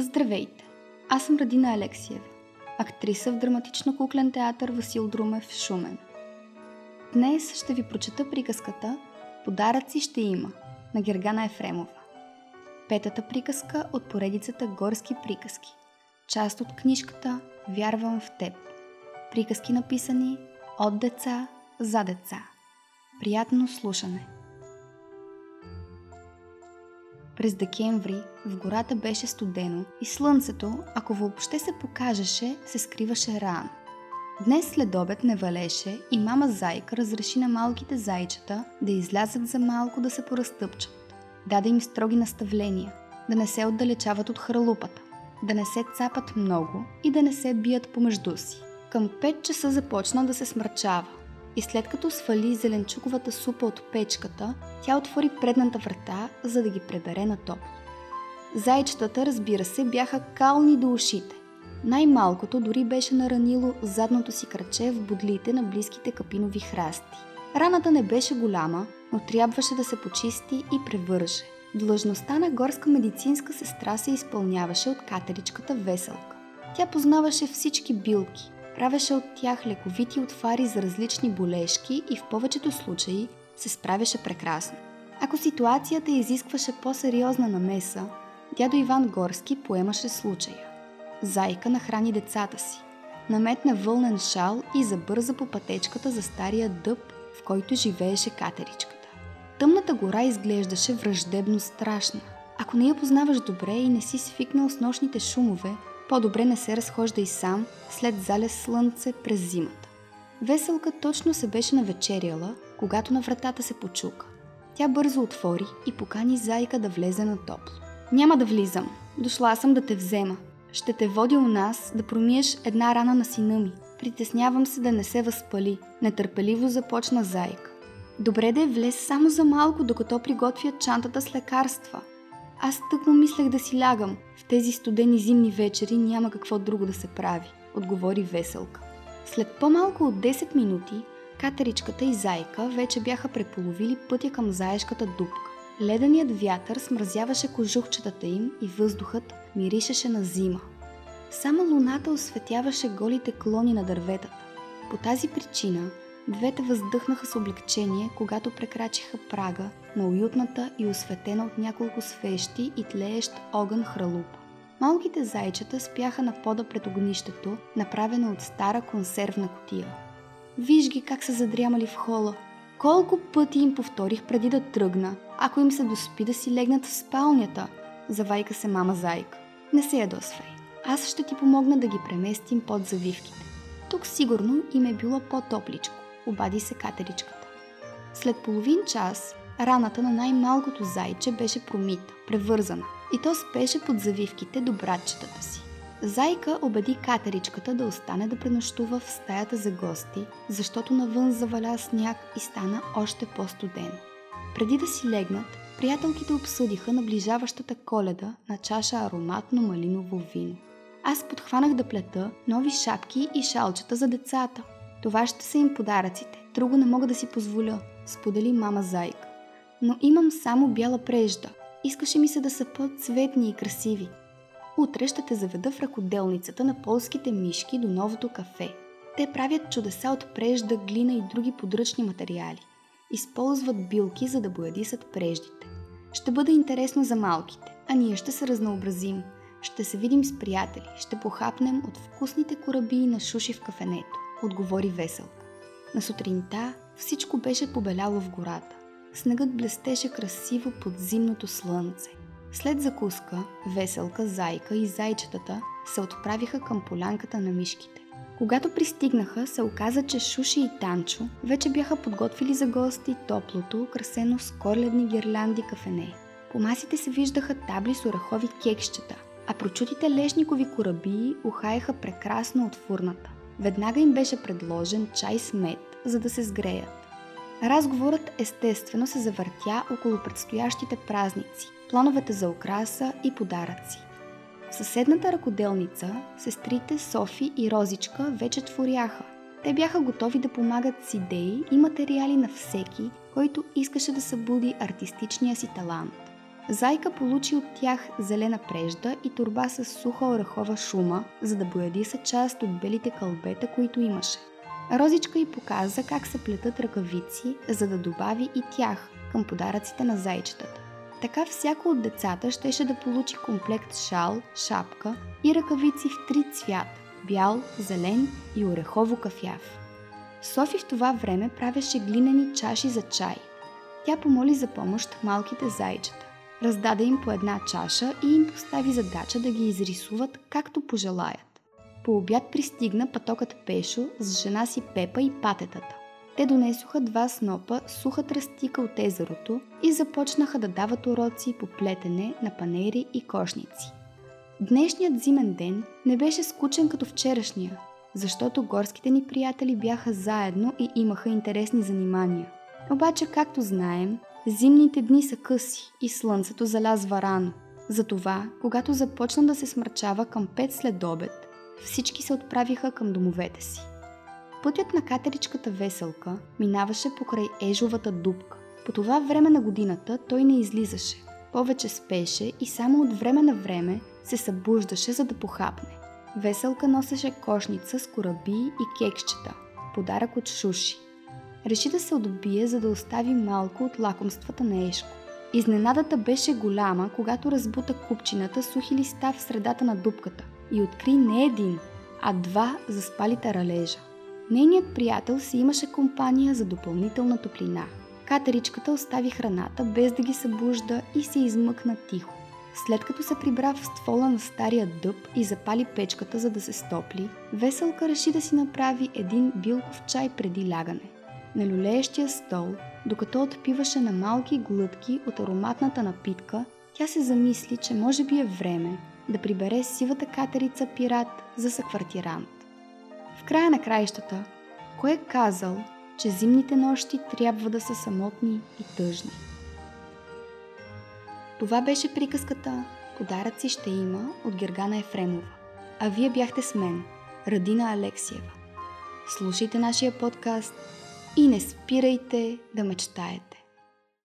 Здравейте! Аз съм Радина Алексиева, актриса в драматично-куклен театър Васил Друмев Шумен. Днес ще ви прочета приказката Подаръци ще има на Гергана Ефремова. Петата приказка от поредицата Горски приказки. Част от книжката Вярвам в теб. Приказки написани от деца за деца. Приятно слушане! През декември в гората беше студено и слънцето, ако въобще се покажеше, се скриваше рано. Днес след обед не валеше и мама Зайка разреши на малките зайчета да излязат за малко да се поразтъпчат. Даде им строги наставления, да не се отдалечават от хралупата, да не се цапат много и да не се бият помежду си. Към 5 часа започна да се смърчава и след като свали зеленчуковата супа от печката, тя отвори предната врата, за да ги пребере на топ. Зайчетата, разбира се, бяха кални до ушите. Най-малкото дори беше наранило задното си краче в бодлите на близките капинови храсти. Раната не беше голяма, но трябваше да се почисти и превърже. Длъжността на горска медицинска сестра се изпълняваше от катеричката Веселка. Тя познаваше всички билки, правеше от тях лековити отвари за различни болешки и в повечето случаи се справяше прекрасно. Ако ситуацията изискваше по-сериозна намеса, дядо Иван Горски поемаше случая. Зайка нахрани децата си, наметна вълнен шал и забърза по пътечката за стария дъб, в който живееше катеричката. Тъмната гора изглеждаше враждебно страшна. Ако не я познаваш добре и не си свикнал с нощните шумове, по-добре не се разхожда и сам след залез слънце през зимата. Веселка точно се беше навечеряла, когато на вратата се почука. Тя бързо отвори и покани зайка да влезе на топло. Няма да влизам. Дошла съм да те взема. Ще те води у нас да промиеш една рана на сина ми. Притеснявам се да не се възпали. Нетърпеливо започна зайка. Добре да е влез само за малко, докато приготвят чантата с лекарства. Аз тък му мислех да си лягам. В тези студени зимни вечери няма какво друго да се прави, отговори Веселка. След по-малко от 10 минути, катеричката и зайка вече бяха преполовили пътя към заешката дупка. Леденият вятър смразяваше кожухчетата им и въздухът миришеше на зима. Само луната осветяваше голите клони на дърветата. По тази причина Двете въздъхнаха с облегчение, когато прекрачиха прага на уютната и осветена от няколко свещи и тлеещ огън хралупа. Малките зайчета спяха на пода пред огнището, направено от стара консервна котия. Виж ги как са задрямали в хола. Колко пъти им повторих преди да тръгна, ако им се доспи да си легнат в спалнята, завайка се мама зайка. Не се ядосвай. Аз ще ти помогна да ги преместим под завивките. Тук сигурно им е било по-топличко обади се катеричката. След половин час раната на най-малкото зайче беше промита, превързана и то спеше под завивките до братчетата си. Зайка убеди катеричката да остане да пренощува в стаята за гости, защото навън заваля сняг и стана още по-студено. Преди да си легнат, приятелките обсъдиха наближаващата коледа на чаша ароматно малиново вино. Аз подхванах да плета нови шапки и шалчета за децата – това ще са им подаръците. Друго не мога да си позволя, сподели мама Зайка. Но имам само бяла прежда. Искаше ми се да са по-цветни и красиви. Утре ще те заведа в ръкоделницата на полските мишки до новото кафе. Те правят чудеса от прежда, глина и други подръчни материали. Използват билки, за да боядисат преждите. Ще бъде интересно за малките, а ние ще се разнообразим. Ще се видим с приятели, ще похапнем от вкусните кораби на шуши в кафенето отговори Веселка. На сутринта всичко беше побеляло в гората. Снегът блестеше красиво под зимното слънце. След закуска, Веселка, Зайка и Зайчетата се отправиха към полянката на мишките. Когато пристигнаха, се оказа, че Шуши и Танчо вече бяха подготвили за гости топлото, украсено с коледни гирлянди кафене. По масите се виждаха табли с орехови кекщета, а прочутите лешникови кораби ухаеха прекрасно от фурната. Веднага им беше предложен чай с мед, за да се сгреят. Разговорът естествено се завъртя около предстоящите празници, плановете за украса и подаръци. В съседната ръкоделница сестрите Софи и Розичка вече творяха. Те бяха готови да помагат с идеи и материали на всеки, който искаше да събуди артистичния си талант. Зайка получи от тях зелена прежда и турба с суха орехова шума, за да бояди са част от белите кълбета, които имаше. Розичка й показа как се плетат ръкавици, за да добави и тях към подаръците на зайчетата. Така всяко от децата щеше да получи комплект шал, шапка и ръкавици в три цвята – бял, зелен и орехово кафяв. Софи в това време правеше глинени чаши за чай. Тя помоли за помощ малките зайчета. Раздаде им по една чаша и им постави задача да ги изрисуват както пожелаят. По обяд пристигна пътокът Пешо с жена си Пепа и патетата. Те донесоха два снопа суха тръстика от езерото и започнаха да дават уроци по плетене на панери и кошници. Днешният зимен ден не беше скучен като вчерашния, защото горските ни приятели бяха заедно и имаха интересни занимания. Обаче, както знаем, зимните дни са къси и слънцето залязва рано. Затова, когато започна да се смърчава към 5 след обед, всички се отправиха към домовете си. Пътят на катеричката Веселка минаваше покрай ежовата дупка. По това време на годината той не излизаше. Повече спеше и само от време на време се събуждаше, за да похапне. Веселка носеше кошница с кораби и кексчета, подарък от Шуши. Реши да се отбие, за да остави малко от лакомствата на Ешко. Изненадата беше голяма, когато разбута купчината сухи листа в средата на дупката и откри не един, а два заспали таралежа. Нейният приятел си имаше компания за допълнителна топлина. Катеричката остави храната без да ги събужда и се измъкна тихо. След като се прибра в ствола на стария дъб и запали печката за да се стопли, Веселка реши да си направи един билков чай преди лягане. На люлеещия стол, докато отпиваше на малки глътки от ароматната напитка, тя се замисли, че може би е време да прибере сивата катерица пират за съквартирант. В края на краищата, кой е казал, че зимните нощи трябва да са самотни и тъжни? Това беше приказката Подаръци ще има от Гергана Ефремова. А вие бяхте с мен, Радина Алексиева. Слушайте нашия подкаст и не спирайте да мечтаете.